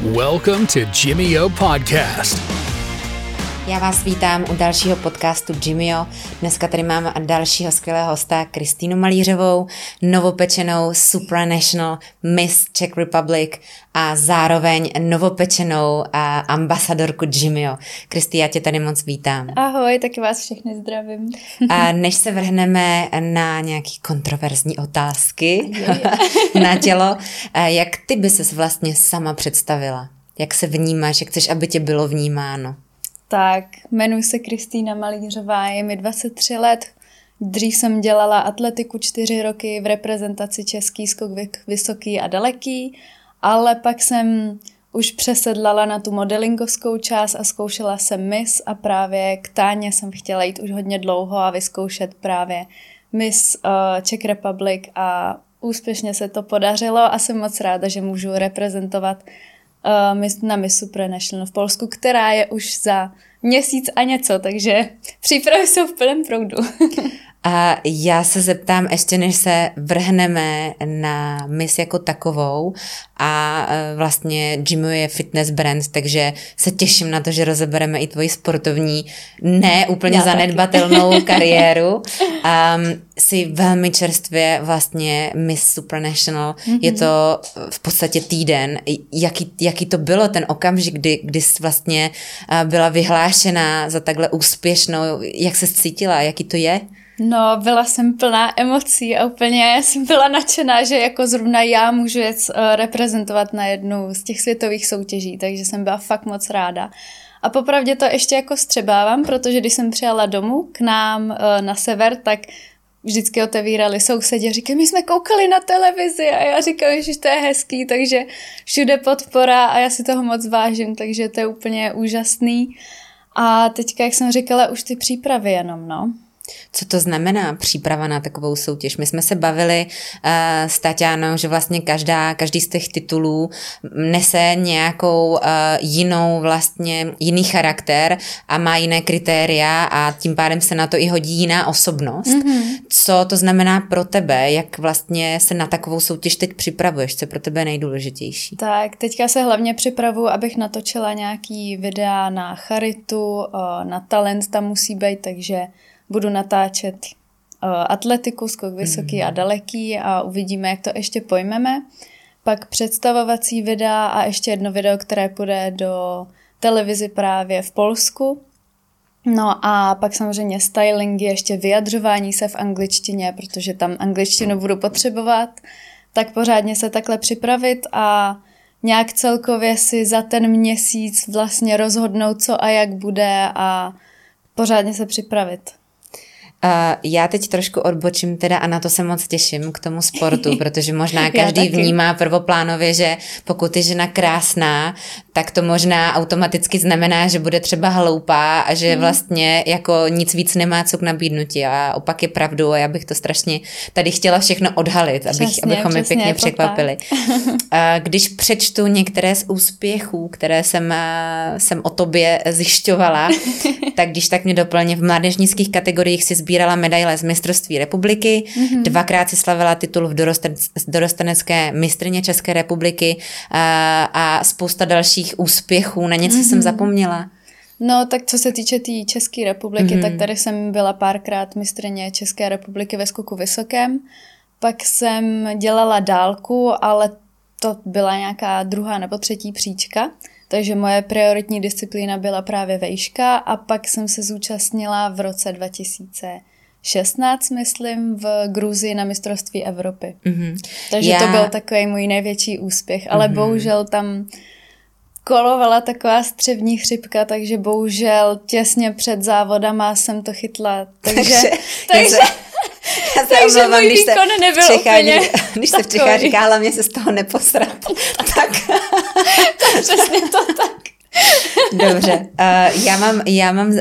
Welcome to Jimmy O Podcast. Já vás vítám u dalšího podcastu Jimmyo. Dneska tady mám dalšího skvělého hosta, Kristýnu Malířovou, novopečenou supranational Miss Czech Republic a zároveň novopečenou ambasadorku Jimmyo. Kristý, já tě tady moc vítám. Ahoj, taky vás všechny zdravím. A než se vrhneme na nějaký kontroverzní otázky na tělo, jak ty by ses vlastně sama představila? Jak se vnímáš, jak chceš, aby tě bylo vnímáno? Tak, jmenuji se Kristýna Malířová, je mi 23 let. Dřív jsem dělala atletiku čtyři roky v reprezentaci český skok vysoký a daleký, ale pak jsem už přesedlala na tu modelingovskou část a zkoušela jsem Miss a právě k Táně jsem chtěla jít už hodně dlouho a vyzkoušet právě Miss uh, Czech Republic a úspěšně se to podařilo a jsem moc ráda, že můžu reprezentovat uh, na Miss Supranational v Polsku, která je už za měsíc a něco, takže přípravy jsou v plném proudu. A já se zeptám, ještě než se vrhneme na mis jako takovou a e, vlastně Jimmy je fitness brand, takže se těším na to, že rozebereme i tvoji sportovní, ne úplně já zanedbatelnou taky. kariéru. Um, jsi velmi čerstvě vlastně Miss Supranational, mm-hmm. je to v podstatě týden. Jaký, jaký to bylo ten okamžik, kdy, kdy jsi vlastně e, byla vyhlášena za takhle úspěšnou, jak se cítila, jaký to je? No, byla jsem plná emocí a úplně jsem byla nadšená, že jako zrovna já můžu jet uh, reprezentovat na jednu z těch světových soutěží, takže jsem byla fakt moc ráda. A popravdě to ještě jako střebávám, protože když jsem přijela domů k nám uh, na sever, tak vždycky otevírali sousedě, říkají, my jsme koukali na televizi a já říkám, že to je hezký, takže všude podpora a já si toho moc vážím, takže to je úplně úžasný. A teďka, jak jsem říkala, už ty přípravy jenom, no. Co to znamená příprava na takovou soutěž? My jsme se bavili uh, s Tatianou, že vlastně každá, každý z těch titulů nese nějakou uh, jinou vlastně, jiný charakter a má jiné kritéria a tím pádem se na to i hodí jiná osobnost. Mm-hmm. Co to znamená pro tebe? Jak vlastně se na takovou soutěž teď připravuješ? Co je pro tebe nejdůležitější? Tak, teďka se hlavně připravuji, abych natočila nějaký videa na charitu, uh, na talent tam musí být, takže budu natáčet uh, atletiku, skok vysoký mm. a daleký a uvidíme, jak to ještě pojmeme. Pak představovací videa a ještě jedno video, které půjde do televizi právě v Polsku. No a pak samozřejmě stylingy, ještě vyjadřování se v angličtině, protože tam angličtinu budu potřebovat, tak pořádně se takhle připravit a nějak celkově si za ten měsíc vlastně rozhodnout, co a jak bude a pořádně se připravit. Uh, já teď trošku odbočím teda a na to se moc těším k tomu sportu, protože možná každý vnímá prvoplánově, že pokud je žena krásná, tak to možná automaticky znamená, že bude třeba hloupá a že mm. vlastně jako nic víc nemá co k nabídnutí a opak je pravdu a já bych to strašně tady chtěla všechno odhalit, abych, přesně, abychom přesně, je pěkně překvapili. Když přečtu některé z úspěchů, které jsem, jsem o tobě zjišťovala, tak když tak mě doplně v mládežnických kategoriích si sbírala medaile z mistrovství republiky, mm-hmm. dvakrát si slavila titul v dorostenecké mistrně České republiky a, a spousta dalších úspěchů. Na něco mm-hmm. jsem zapomněla. No, tak co se týče té tý České republiky, mm-hmm. tak tady jsem byla párkrát mistrně České republiky ve skoku vysokém. Pak jsem dělala dálku, ale to byla nějaká druhá nebo třetí příčka. Takže moje prioritní disciplína byla právě vejška a pak jsem se zúčastnila v roce 2016, myslím, v Gruzii na mistrovství Evropy. Mm-hmm. Takže Já... to byl takový můj největší úspěch, ale mm-hmm. bohužel tam kolovala taková střevní chřipka, takže bohužel těsně před závodama jsem to chytla. Takže, takže, takže, já se takže omlouvám, když se nebyl Čechá, úplně když se v Čechách říká, hlavně se z toho neposrat. tak. tak přesně to tak. Dobře. Uh, já mám, já mám uh,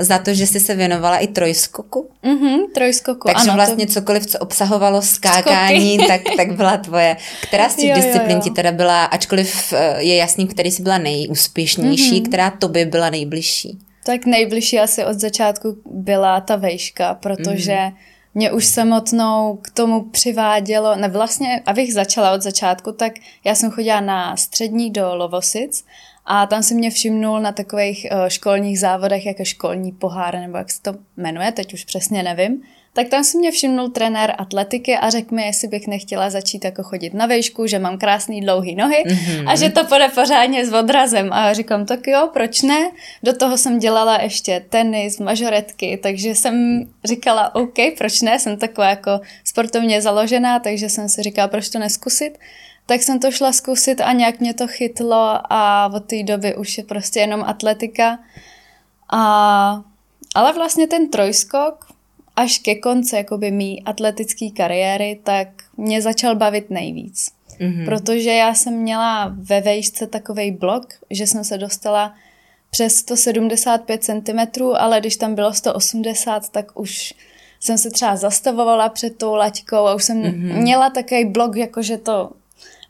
za to, že jsi se věnovala i trojskoku. Mhm, trojskoku, Takže ano, vlastně to... cokoliv, co obsahovalo skákání, tak, tak byla tvoje. Která z těch disciplín ti teda byla, ačkoliv uh, je jasný, který jsi byla nejúspěšnější, mm-hmm. která tobě byla nejbližší? Tak nejbližší asi od začátku byla ta vejška, protože mm mě už samotnou k tomu přivádělo, ne vlastně, abych začala od začátku, tak já jsem chodila na střední do Lovosic a tam si mě všimnul na takových uh, školních závodech, jako školní pohár, nebo jak se to jmenuje, teď už přesně nevím tak tam si mě všimnul trenér atletiky a řekl mi, jestli bych nechtěla začít jako chodit na vejšku, že mám krásný dlouhý nohy mm-hmm. a že to půjde pořádně s odrazem. A říkám, tak jo, proč ne? Do toho jsem dělala ještě tenis, mažoretky, takže jsem říkala, OK, proč ne? Jsem taková jako sportovně založená, takže jsem si říkala, proč to neskusit? Tak jsem to šla zkusit a nějak mě to chytlo a od té doby už je prostě jenom atletika. A, ale vlastně ten trojskok až ke konci jakoby mý atletické kariéry, tak mě začal bavit nejvíc. Mm-hmm. Protože já jsem měla ve vejšce takový blok, že jsem se dostala přes 175 cm, ale když tam bylo 180, tak už jsem se třeba zastavovala před tou laťkou a už jsem mm-hmm. měla takový blok, jako že to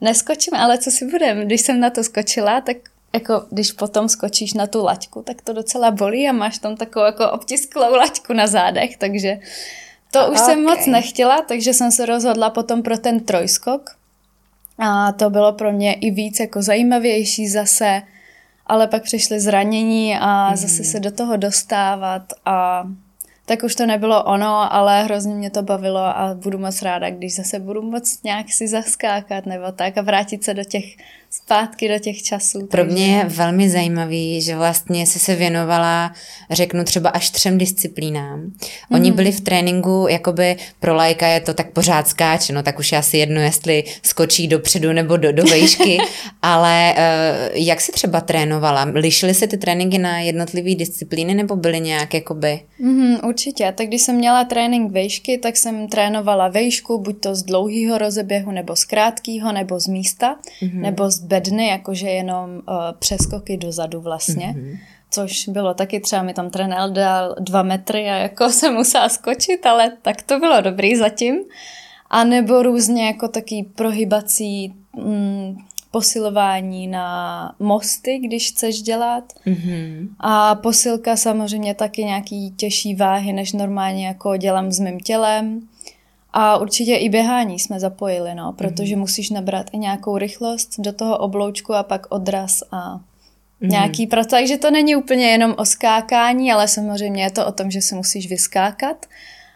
neskočím, ale co si budem. Když jsem na to skočila, tak jako když potom skočíš na tu laťku, tak to docela bolí a máš tam takovou jako obtisklou laťku na zádech, takže to už okay. jsem moc nechtěla, takže jsem se rozhodla potom pro ten trojskok a to bylo pro mě i víc jako zajímavější zase, ale pak přišly zranění a mm. zase se do toho dostávat a tak už to nebylo ono, ale hrozně mě to bavilo a budu moc ráda, když zase budu moc nějak si zaskákat nebo tak a vrátit se do těch zpátky do těch časů. Pro mě je velmi zajímavý, že vlastně jsi se věnovala, řeknu třeba až třem disciplínám. Oni mm. byli v tréninku, jakoby pro lajka je to tak pořád skáč, no tak už je asi jedno, jestli skočí dopředu nebo do, do vejšky, ale uh, jak jsi třeba trénovala? Lišily se ty tréninky na jednotlivé disciplíny nebo byly nějak jakoby? Mm, určitě, tak když jsem měla trénink vejšky, tak jsem trénovala vejšku, buď to z dlouhého rozeběhu, nebo z krátkého, nebo z místa, mm-hmm. nebo z bedny, jakože jenom uh, přeskoky dozadu vlastně. Mm-hmm. Což bylo taky třeba mi tam trenér dal dva metry a jako jsem musela skočit, ale tak to bylo dobrý zatím. A nebo různě jako taký prohybací mm, posilování na mosty, když chceš dělat. Mm-hmm. A posilka samozřejmě taky nějaký těžší váhy, než normálně jako dělám s mým tělem. A určitě i běhání jsme zapojili, no, protože mm. musíš nabrat i nějakou rychlost do toho obloučku a pak odraz a mm. nějaký prac. Takže to není úplně jenom o skákání, ale samozřejmě je to o tom, že se musíš vyskákat.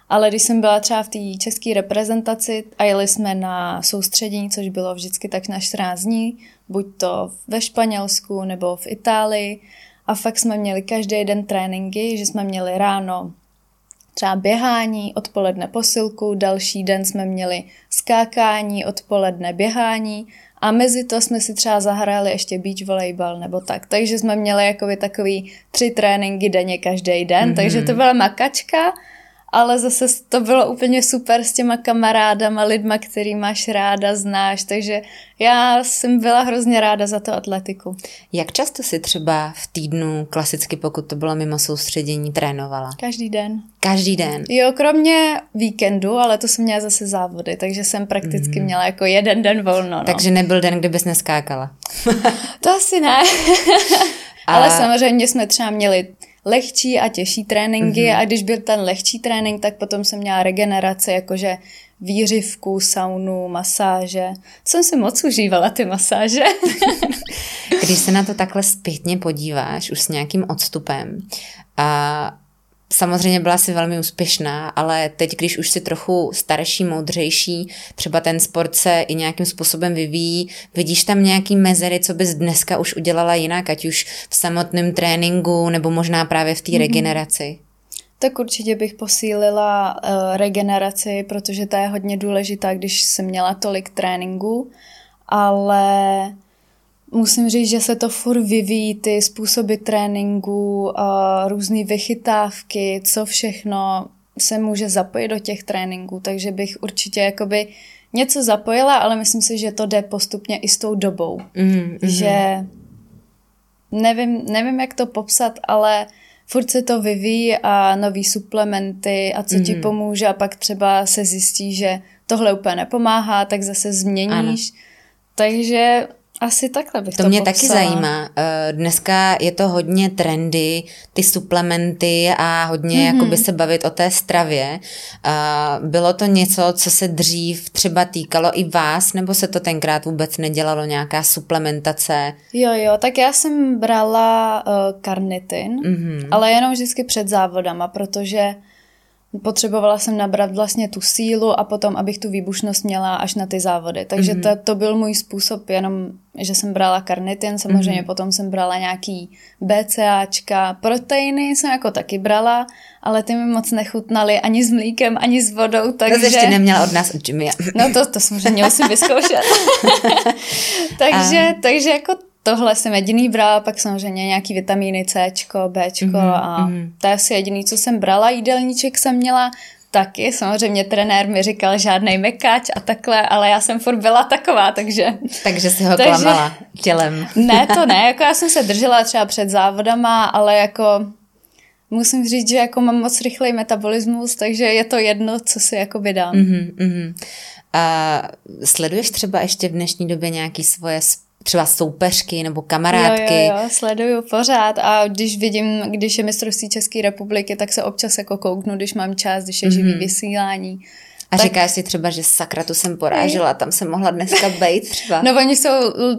Ale když jsem byla třeba v té české reprezentaci a jeli jsme na soustředění, což bylo vždycky tak na 14 dní, buď to ve Španělsku nebo v Itálii, a fakt jsme měli každý den tréninky, že jsme měli ráno třeba běhání, odpoledne posilku, další den jsme měli skákání, odpoledne běhání a mezi to jsme si třeba zahráli ještě beach volejbal nebo tak. Takže jsme měli jakoby takový tři tréninky denně každý den, mm-hmm. takže to byla makačka, ale zase to bylo úplně super s těma kamarádama, lidma, který máš ráda, znáš, takže já jsem byla hrozně ráda za to atletiku. Jak často si třeba v týdnu, klasicky pokud to bylo mimo soustředění, trénovala? Každý den. Každý den? Jo, kromě víkendu, ale to jsem měla zase závody, takže jsem prakticky mm. měla jako jeden den volno. No. Takže nebyl den, kdybys neskákala? to asi ne. A... Ale samozřejmě jsme třeba měli lehčí a těžší tréninky mm-hmm. a když byl ten lehčí trénink, tak potom jsem měla regeneraci, jakože výřivku, saunu, masáže. Jsem si moc užívala ty masáže. když se na to takhle zpětně podíváš, už s nějakým odstupem, a samozřejmě byla si velmi úspěšná, ale teď, když už si trochu starší, moudřejší, třeba ten sport se i nějakým způsobem vyvíjí, vidíš tam nějaký mezery, co bys dneska už udělala jinak, ať už v samotném tréninku nebo možná právě v té mm-hmm. regeneraci? Tak určitě bych posílila uh, regeneraci, protože ta je hodně důležitá, když jsem měla tolik tréninku, ale musím říct, že se to furt vyvíjí, ty způsoby tréninku, různé vychytávky, co všechno se může zapojit do těch tréninků, takže bych určitě jakoby něco zapojila, ale myslím si, že to jde postupně i s tou dobou. Mm-hmm. Že nevím, nevím, jak to popsat, ale furt se to vyvíjí a nový suplementy a co mm-hmm. ti pomůže a pak třeba se zjistí, že tohle úplně nepomáhá, tak zase změníš. Ano. Takže Asi takhle bych to, to mě popsala. taky zajímá. Eh, dneska je to hodně trendy, ty suplementy a hodně mm-hmm. jakoby se bavit o té stravě. Eh, bylo to něco, co se dřív třeba týkalo i vás, nebo se to tenkrát vůbec nedělalo, nějaká suplementace? Jo, jo, tak já jsem brala uh, karnitin, mm-hmm. ale jenom vždycky před závodama, protože potřebovala jsem nabrat vlastně tu sílu a potom, abych tu výbušnost měla až na ty závody. Takže mm-hmm. to, to byl můj způsob, jenom, že jsem brala karnitin, samozřejmě mm-hmm. potom jsem brala nějaký BCAčka, proteiny jsem jako taky brala, ale ty mi moc nechutnaly ani s mlíkem, ani s vodou, takže... To ještě neměla od nás od Jimmy. no to, to samozřejmě musím vyzkoušet. takže, a... takže jako tohle jsem jediný brala, pak samozřejmě nějaký vitamíny C, B mm-hmm, a mm-hmm. to je asi jediný, co jsem brala. Jídelníček jsem měla taky, samozřejmě trenér mi říkal žádnej mekáč a takhle, ale já jsem furt byla taková, takže... Takže si ho takže, klamala tělem. ne, to ne, jako já jsem se držela třeba před závodama, ale jako musím říct, že jako mám moc rychlej metabolismus, takže je to jedno, co si jako dám. Mm-hmm, mm-hmm. A sleduješ třeba ještě v dnešní době nějaký svoje třeba soupeřky nebo kamarádky. Jo, jo, jo, sleduju pořád a když vidím, když je mistrovství České republiky, tak se občas jako kouknu, když mám čas, když je mm-hmm. živý vysílání. A tak... říkáš si třeba, že sakra, tu jsem porážela, tam jsem mohla dneska být třeba. No oni jsou,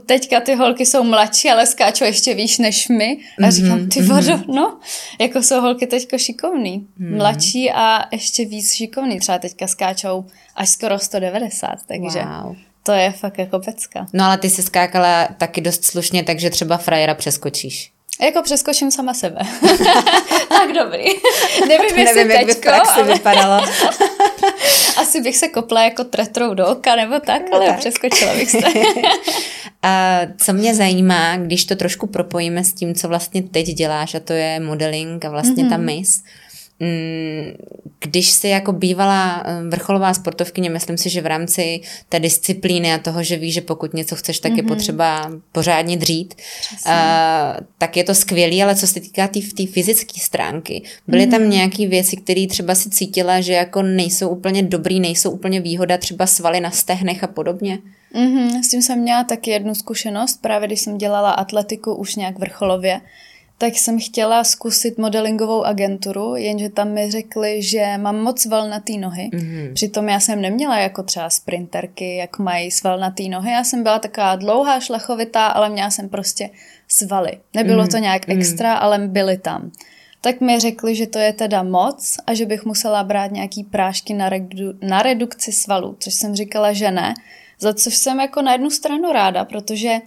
teďka ty holky jsou mladší, ale skáčou ještě výš než my. A mm-hmm, říkám, ty vodo, mm-hmm. no, jako jsou holky teďko šikovný. Mm-hmm. Mladší a ještě víc šikovný. Třeba teďka skáčou až skoro 190, takže... Wow. To je fakt jako pecka. No ale ty se skákala taky dost slušně, takže třeba frajera přeskočíš. Jako přeskočím sama sebe. tak dobrý. Nevím, jestli Nevím, jak by v praxi ale... vypadalo. Asi bych se kopla jako tretrou do oka nebo tak, no ale tak. přeskočila bych se. a co mě zajímá, když to trošku propojíme s tím, co vlastně teď děláš, a to je modeling a vlastně mm-hmm. ta mis, Mm, když jsi jako bývala eh, vrcholová sportovkyně, myslím si, že v rámci té disciplíny a toho, že víš, že pokud něco chceš, tak mm-hmm. je mhm. potřeba pořádně dřít, uh, tak je to skvělý, ale co se týká té tý, fyzické stránky, byly mm-hmm. tam mhm. nějaké věci, které třeba si cítila, že jako nejsou úplně dobrý, nejsou úplně výhoda, třeba svaly na stehnech a podobně? Mm-hmm, s tím jsem měla taky jednu zkušenost, právě když jsem dělala atletiku už nějak vrcholově, tak jsem chtěla zkusit modelingovou agenturu, jenže tam mi řekli, že mám moc svalnatý nohy. Mm-hmm. Přitom já jsem neměla jako třeba sprinterky, jak mají svalnatý nohy. Já jsem byla taková dlouhá, šlachovitá, ale měla jsem prostě svaly. Nebylo mm-hmm. to nějak mhm. extra, mm-hmm. ale byly tam. Tak mi řekli, že to je teda moc a že bych musela brát nějaký prášky na, redu- na redukci svalů, což jsem říkala, že ne. Za což jsem jako na jednu stranu ráda, protože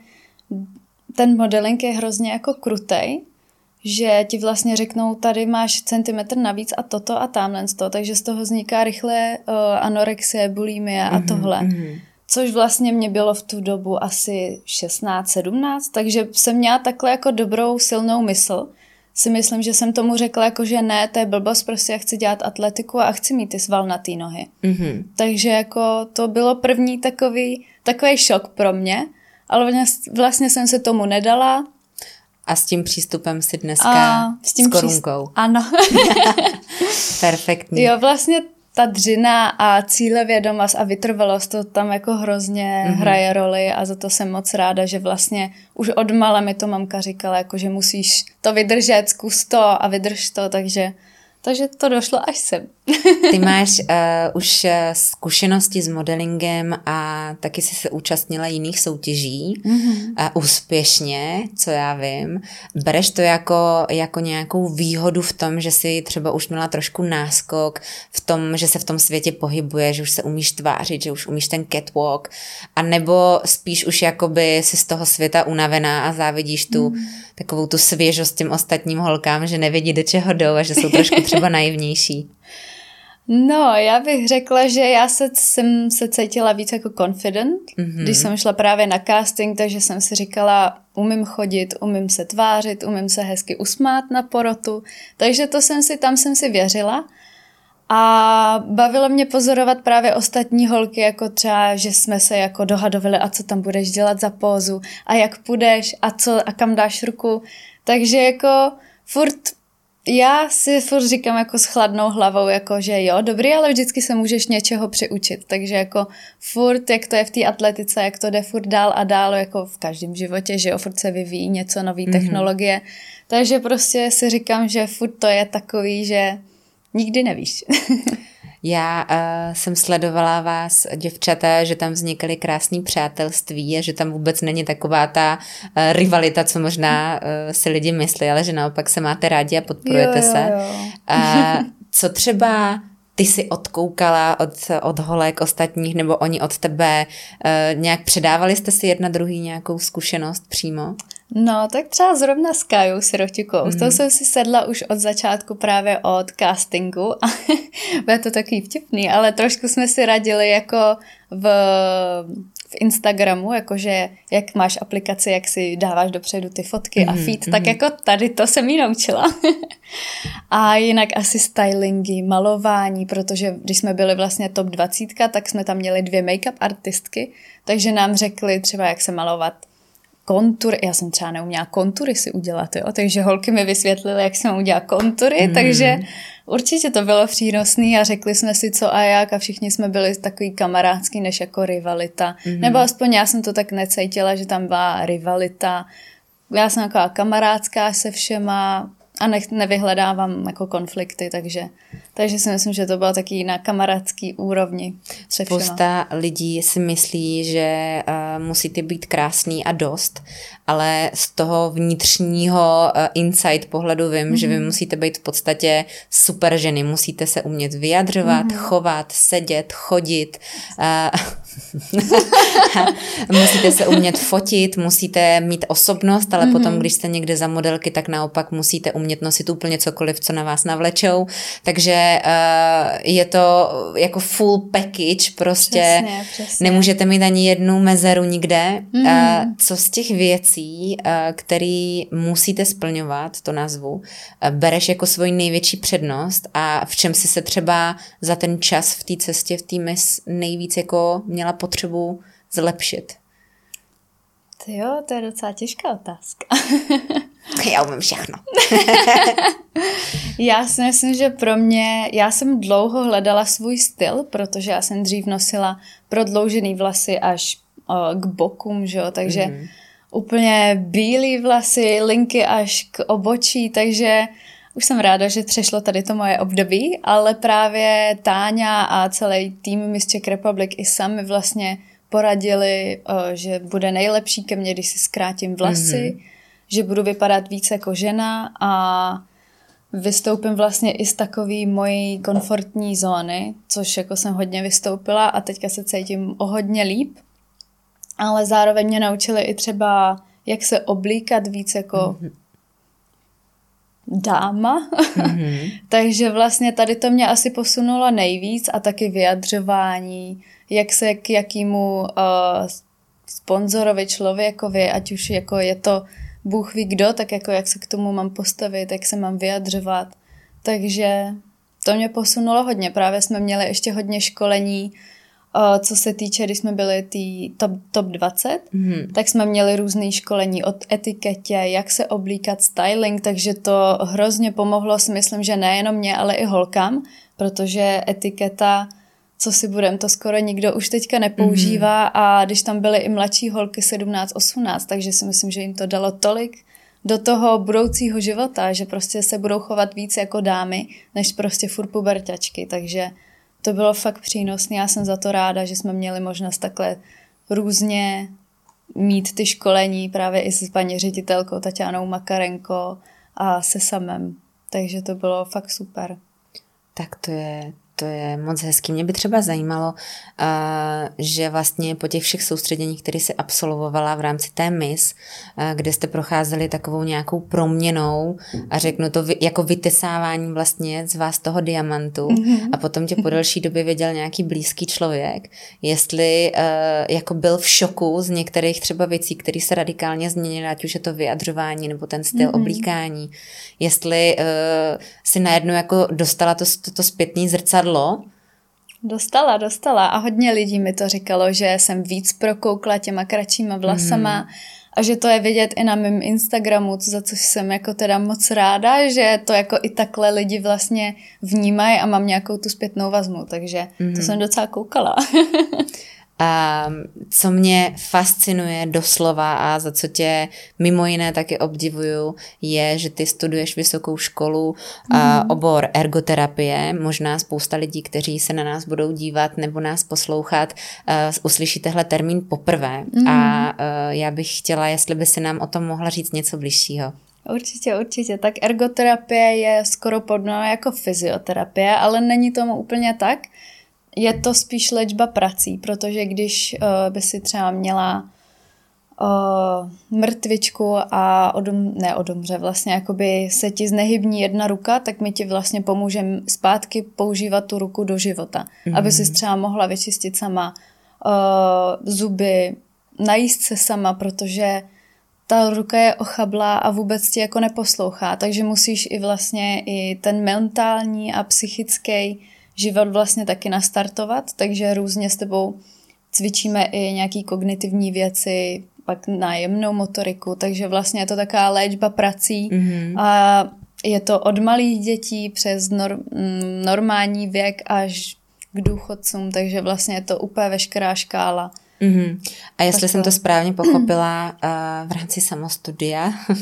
ten modeling je hrozně jako krutej, že ti vlastně řeknou, tady máš centimetr navíc a toto a tamhle to, takže z toho vzniká rychle uh, anorexie, bulimie a mm-hmm, tohle. Mm-hmm. Což vlastně mě bylo v tu dobu asi 16-17, takže jsem měla takhle jako dobrou, silnou mysl. Si myslím, že jsem tomu řekla jako, že ne, to je blbost, prostě já chci dělat atletiku a chci mít ty svalnatý nohy. Mm-hmm. Takže jako to bylo první takový, takový šok pro mě, ale vlastně jsem se tomu nedala, a s tím přístupem si dneska a, s, tím s korunkou. Příst... Ano. Perfektní. Jo, vlastně ta dřina a cílevědomost a vytrvalost, to tam jako hrozně mm-hmm. hraje roli a za to jsem moc ráda, že vlastně už od mala mi to mamka říkala, jako že musíš to vydržet, zkus to a vydrž to, takže takže to došlo až sem. Ty máš uh, už eh, zkušenosti s modelingem a taky jsi se účastnila jiných soutěží mm-hmm. uh, úspěšně, co já vím. Bereš to jako, jako nějakou výhodu v tom, že jsi třeba už měla trošku náskok v tom, že se v tom světě pohybuje, že už se umíš tvářit, že už umíš ten catwalk, a nebo spíš už jakoby jsi z toho světa unavená a závidíš tu mm. takovou tu svěžost těm ostatním holkám, že nevědí, do čeho jdou a že jsou trošku třeba naivnější. No, já bych řekla, že já se, jsem se cítila víc jako confident, mm-hmm. když jsem šla právě na casting, takže jsem si říkala, umím chodit, umím se tvářit, umím se hezky usmát na porotu, takže to jsem si, tam jsem si věřila. A bavilo mě pozorovat právě ostatní holky, jako třeba, že jsme se jako dohadovali, a co tam budeš dělat za pózu, a jak půjdeš, a co, a kam dáš ruku. Takže jako furt já si furt říkám jako s chladnou hlavou, jako že jo, dobrý, ale vždycky se můžeš něčeho přiučit, takže jako furt, jak to je v té atletice, jak to jde furt dál a dál, jako v každém životě, že jo, furt se vyvíjí něco, nové mm-hmm. technologie, takže prostě si říkám, že furt to je takový, že nikdy nevíš. Já uh, jsem sledovala vás, děvčata, že tam vznikaly krásné přátelství a že tam vůbec není taková ta uh, rivalita, co možná uh, si lidi myslí, ale že naopak se máte rádi a podporujete jo, jo, se. Jo. Uh, co třeba ty si odkoukala od, od holek ostatních nebo oni od tebe? Uh, nějak předávali jste si jedna druhý nějakou zkušenost přímo? No, tak třeba zrovna s Kajou Sirotikou. Mm-hmm. S tou jsem si sedla už od začátku právě od castingu a bude to takový vtipný, ale trošku jsme si radili jako v, v Instagramu, jakože jak máš aplikaci, jak si dáváš dopředu ty fotky mm-hmm. a mhm, feed, mm-hmm. tak jako tady to jsem jí naučila. a jinak asi stylingy, malování, protože když jsme byli vlastně top 20, tak jsme tam měli dvě make-up artistky, takže nám řekli třeba, jak se malovat kontury, já jsem třeba neuměla kontury si udělat, jo? takže holky mi vysvětlily, jak jsem udělat kontury, mm. takže určitě to bylo přínosný a řekli jsme si co a jak a všichni jsme byli takový kamarádský než jako rivalita. Mm. Nebo aspoň já jsem to tak necítila, že tam byla rivalita. Já jsem taková kamarádská se všema, a ne, nevyhledávám jako konflikty, takže, takže si myslím, že to bylo taky na kamarádský úrovni. Spousta lidí si myslí, že uh, musíte být krásný a dost, ale z toho vnitřního uh, insight pohledu vím, mm-hmm. že vy mhm. musíte být v podstatě super ženy, musíte se umět vyjadřovat, mm-hmm. chovat, sedět, chodit, uh, musíte se umět fotit, musíte mít osobnost, ale mm-hmm. potom, když jste někde za modelky, tak naopak musíte umět nosit úplně cokoliv, co na vás navlečou. Takže uh, je to jako full package, prostě přesně, přesně. nemůžete mít ani jednu mezeru nikde. Mm-hmm. Uh, co z těch věcí, uh, které musíte splňovat, to nazvu, uh, bereš jako svoji největší přednost a v čem si se třeba za ten čas v té cestě, v té nejvíc jako měla potřebu zlepšit? Jo, to je docela těžká otázka. já umím všechno. já si myslím, že pro mě, já jsem dlouho hledala svůj styl, protože já jsem dřív nosila prodloužený vlasy až o, k bokům, že jo, takže mm. úplně bílý vlasy, linky až k obočí, takže už jsem ráda, že přešlo tady to moje období, ale právě Táňa a celý tým Miss Czech Republic i sami vlastně poradili, že bude nejlepší ke mně, když si zkrátím vlasy, mm-hmm. Že budu vypadat víc jako žena a vystoupím vlastně i z takové mojí komfortní zóny, což jako jsem hodně vystoupila a teďka se cítím o hodně líp, ale zároveň mě naučili i třeba, jak se oblíkat víc jako mm-hmm dáma. Mm-hmm. Takže vlastně tady to mě asi posunulo nejvíc a taky vyjadřování, jak se k jakýmu uh, sponzorovi člověkovi, ať už jako je to Bůh ví kdo, tak jako jak se k tomu mám postavit, jak se mám vyjadřovat. Takže to mě posunulo hodně. Právě jsme měli ještě hodně školení co se týče, když jsme byli tý top, top 20, mm. tak jsme měli různé školení od etiketě, jak se oblíkat, styling, takže to hrozně pomohlo si myslím, že nejenom mě, ale i holkám, protože etiketa, co si budem, to skoro nikdo už teďka nepoužívá mm. a když tam byly i mladší holky 17-18, takže si myslím, že jim to dalo tolik do toho budoucího života, že prostě se budou chovat víc jako dámy, než prostě furt puberťačky, takže to bylo fakt přínosné. Já jsem za to ráda, že jsme měli možnost takhle různě mít ty školení právě i s paní ředitelkou Tatianou Makarenko a se samem. Takže to bylo fakt super. Tak to je, to je moc hezký. Mě by třeba zajímalo, uh, že vlastně po těch všech soustředěních, které si absolvovala v rámci té mis, uh, kde jste procházeli takovou nějakou proměnou a řeknu to jako vytesávání vlastně z vás toho diamantu mm-hmm. a potom tě po delší době věděl nějaký blízký člověk, jestli uh, jako byl v šoku z některých třeba věcí, které se radikálně změnily, ať už je to vyjadřování nebo ten styl mm-hmm. oblíkání, jestli si najednou jako dostala to, to, to zpětný zrcadlo zrcadlo? Dostala, dostala a hodně lidí mi to říkalo, že jsem víc prokoukla těma kratšíma vlasama mm. a že to je vidět i na mém Instagramu, za což jsem jako teda moc ráda, že to jako i takhle lidi vlastně vnímají a mám nějakou tu zpětnou vazbu, takže mm-hmm. to mhm. jsem docela koukala. A co mě fascinuje doslova a za co tě mimo jiné taky obdivuju, je, že ty studuješ vysokou školu, mm. a obor ergoterapie. Možná spousta lidí, kteří se na nás budou dívat nebo nás poslouchat, uh, uslyší tehle termín poprvé. Mm. A uh, já bych chtěla, jestli by si nám o tom mohla říct něco bližšího. Určitě, určitě. Tak ergoterapie je skoro podobná jako fyzioterapie, ale není tomu úplně tak je to spíš léčba prací, protože když uh, by si třeba měla uh, mrtvičku a odum, ne odumře, vlastně jakoby se ti znehybní jedna ruka, tak my ti vlastně pomůžeme zpátky používat tu ruku do života, mm-hmm. aby si třeba mohla vyčistit sama uh, zuby, najíst se sama, protože ta ruka je ochablá a vůbec ti jako neposlouchá, takže musíš i vlastně i ten mentální a psychický život vlastně taky nastartovat, takže různě s tebou cvičíme i nějaký kognitivní věci, pak nájemnou motoriku, takže vlastně je to taková léčba prací mm-hmm. a je to od malých dětí přes nor- mm, normální věk až k důchodcům, takže vlastně je to úplně veškerá škála. Mm-hmm. A jestli jsem to správně pochopila uh, v rámci samostudia, uh,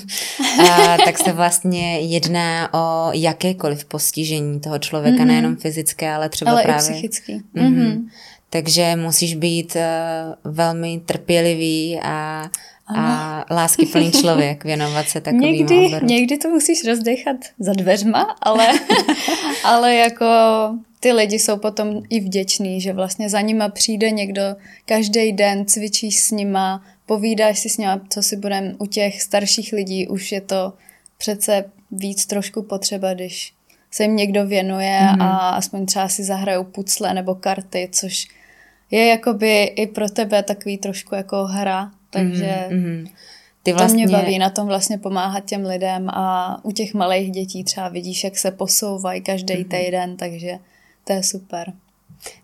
tak se vlastně jedná o jakékoliv postižení toho člověka, mm-hmm. nejenom fyzické, ale třeba ale právě... Ale i psychický. Mm-hmm. Mm-hmm. Takže musíš být uh, velmi trpělivý a a láskyplný člověk, věnovat se takovým někdy, oboru. Někdy to musíš rozdechat za dveřma, ale, ale jako ty lidi jsou potom i vděční, že vlastně za nima přijde někdo každý den, cvičíš s nima, povídáš si s nima, co si budeme u těch starších lidí, už je to přece víc trošku potřeba, když se jim někdo věnuje mm-hmm. a aspoň třeba si zahrajou pucle nebo karty, což je jakoby i pro tebe takový trošku jako hra, takže mm-hmm. Ty vlastně... To mě baví na tom vlastně pomáhat těm lidem a u těch malých dětí třeba vidíš, jak se posouvají každý mm-hmm. týden, takže to je super.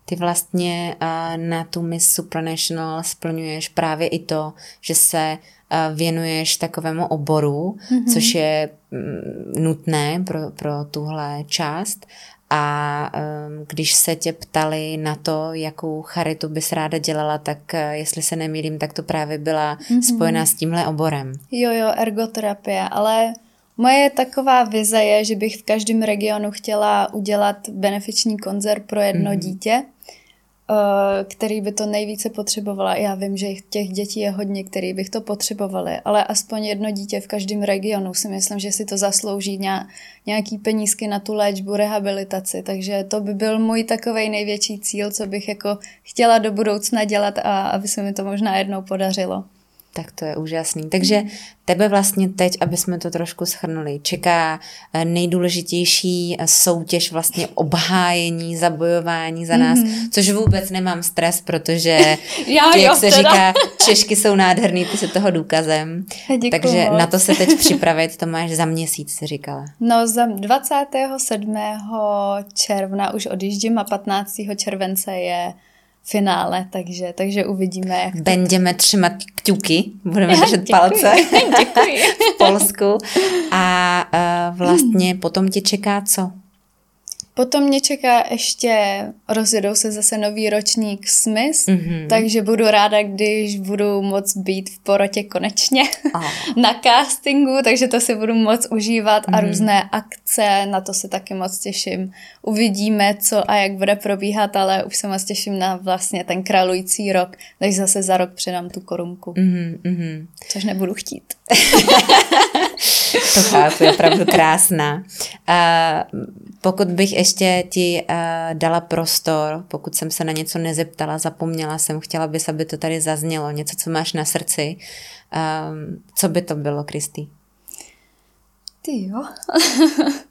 Ty vlastně uh, na tu Miss Supranational splňuješ právě i to, že se uh, věnuješ takovému oboru, mm-hmm. což je mm, nutné pro, pro tuhle část. A um, když se tě ptali na to, jakou charitu bys ráda dělala, tak uh, jestli se nemýlím, tak to právě byla mm-hmm. spojená s tímhle oborem. Jo, jo, ergoterapie, ale Moje taková vize je, že bych v každém regionu chtěla udělat benefiční koncert pro jedno mm. dítě, eh, který by to nejvíce potřebovala. Já vím, že těch dětí je hodně, který bych to potřebovali, ale aspoň jedno dítě v každém regionu si myslím, že si to zaslouží nějaký penízky na tu léčbu, rehabilitaci, takže to by byl můj takový největší cíl, co bych jako chtěla do budoucna dělat a aby se mi to možná jednou podařilo. Tak to je úžasný. Takže tebe vlastně teď, aby jsme to trošku schrnuli, čeká eh, nejdůležitější eh, soutěž vlastně obhájení, zabojování za nás, mm-hmm. což vůbec nemám stres, protože Já, ty, jak jo, se teda. říká, Češky jsou nádherný, ty se toho důkazem. Děkuju Takže moc. na to se teď připravit, to máš za měsíc, si říkala. No za 27. června už odjíždím a 15. července je finále, takže, takže uvidíme. Jak Będziemy trzymać kciuki, budeme držet děkuji, palce děkuji. v Polsku a uh, vlastně potom tě čeká co? Potom mě čeká ještě, rozjedou se zase nový ročník Smith, mm-hmm. takže budu ráda, když budu moc být v porotě konečně oh. na castingu, takže to si budu moc užívat mm-hmm. a mhm. různé akce, na to se taky moc těším. Uvidíme, co a jak bude probíhat, ale už se moc těším na vlastně ten králující rok, takže zase za rok předám tu korunku. Mm-hmm. Což nebudu chtít. to chápu, je opravdu krásná. Uh, pokud bych ještě ti uh, dala prostor, pokud jsem se na něco nezeptala, zapomněla jsem, chtěla bys, aby to tady zaznělo, něco, co máš na srdci, um, co by to bylo, Kristý? Ty jo.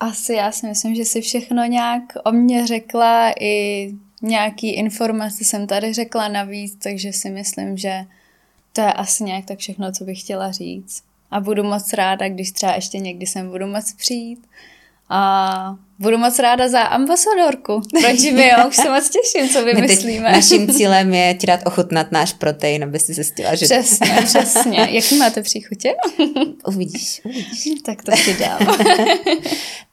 Asi já si myslím, že si všechno nějak o mě řekla, i nějaký informace jsem tady řekla navíc, takže si myslím, že to je asi nějak tak všechno, co bych chtěla říct. A budu moc ráda, když třeba ještě někdy sem budu moc přijít A budu moc ráda za ambasadorku. Proč mi jo, už se moc těším, co vymyslíme. Naším cílem je ti dát ochutnat náš protein, aby si zjistila, že... Přesně, přesně. Jaký máte příchutě? uvidíš, uvidíš. Tak to ti dám.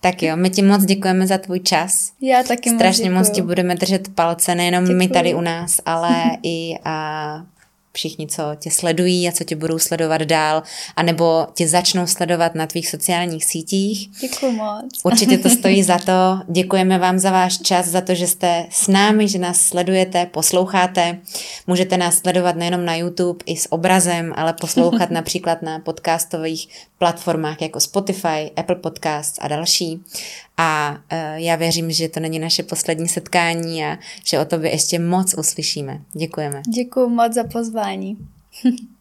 tak jo, my ti moc děkujeme za tvůj čas. Já taky Strašně moc moc ti budeme držet palce, nejenom Děkuju. my tady u nás, ale i a všichni, co tě sledují a co tě budou sledovat dál, anebo tě začnou sledovat na tvých sociálních sítích. Děkuji moc. Určitě to stojí za to. Děkujeme vám za váš čas, za to, že jste s námi, že nás sledujete, posloucháte. Můžete nás sledovat nejenom na YouTube i s obrazem, ale poslouchat například na podcastových platformách jako Spotify, Apple Podcasts a další. A uh, já věřím, že to není naše poslední setkání a že o tobě ještě moc uslyšíme. Děkujeme. Děkuji moc za pozvání.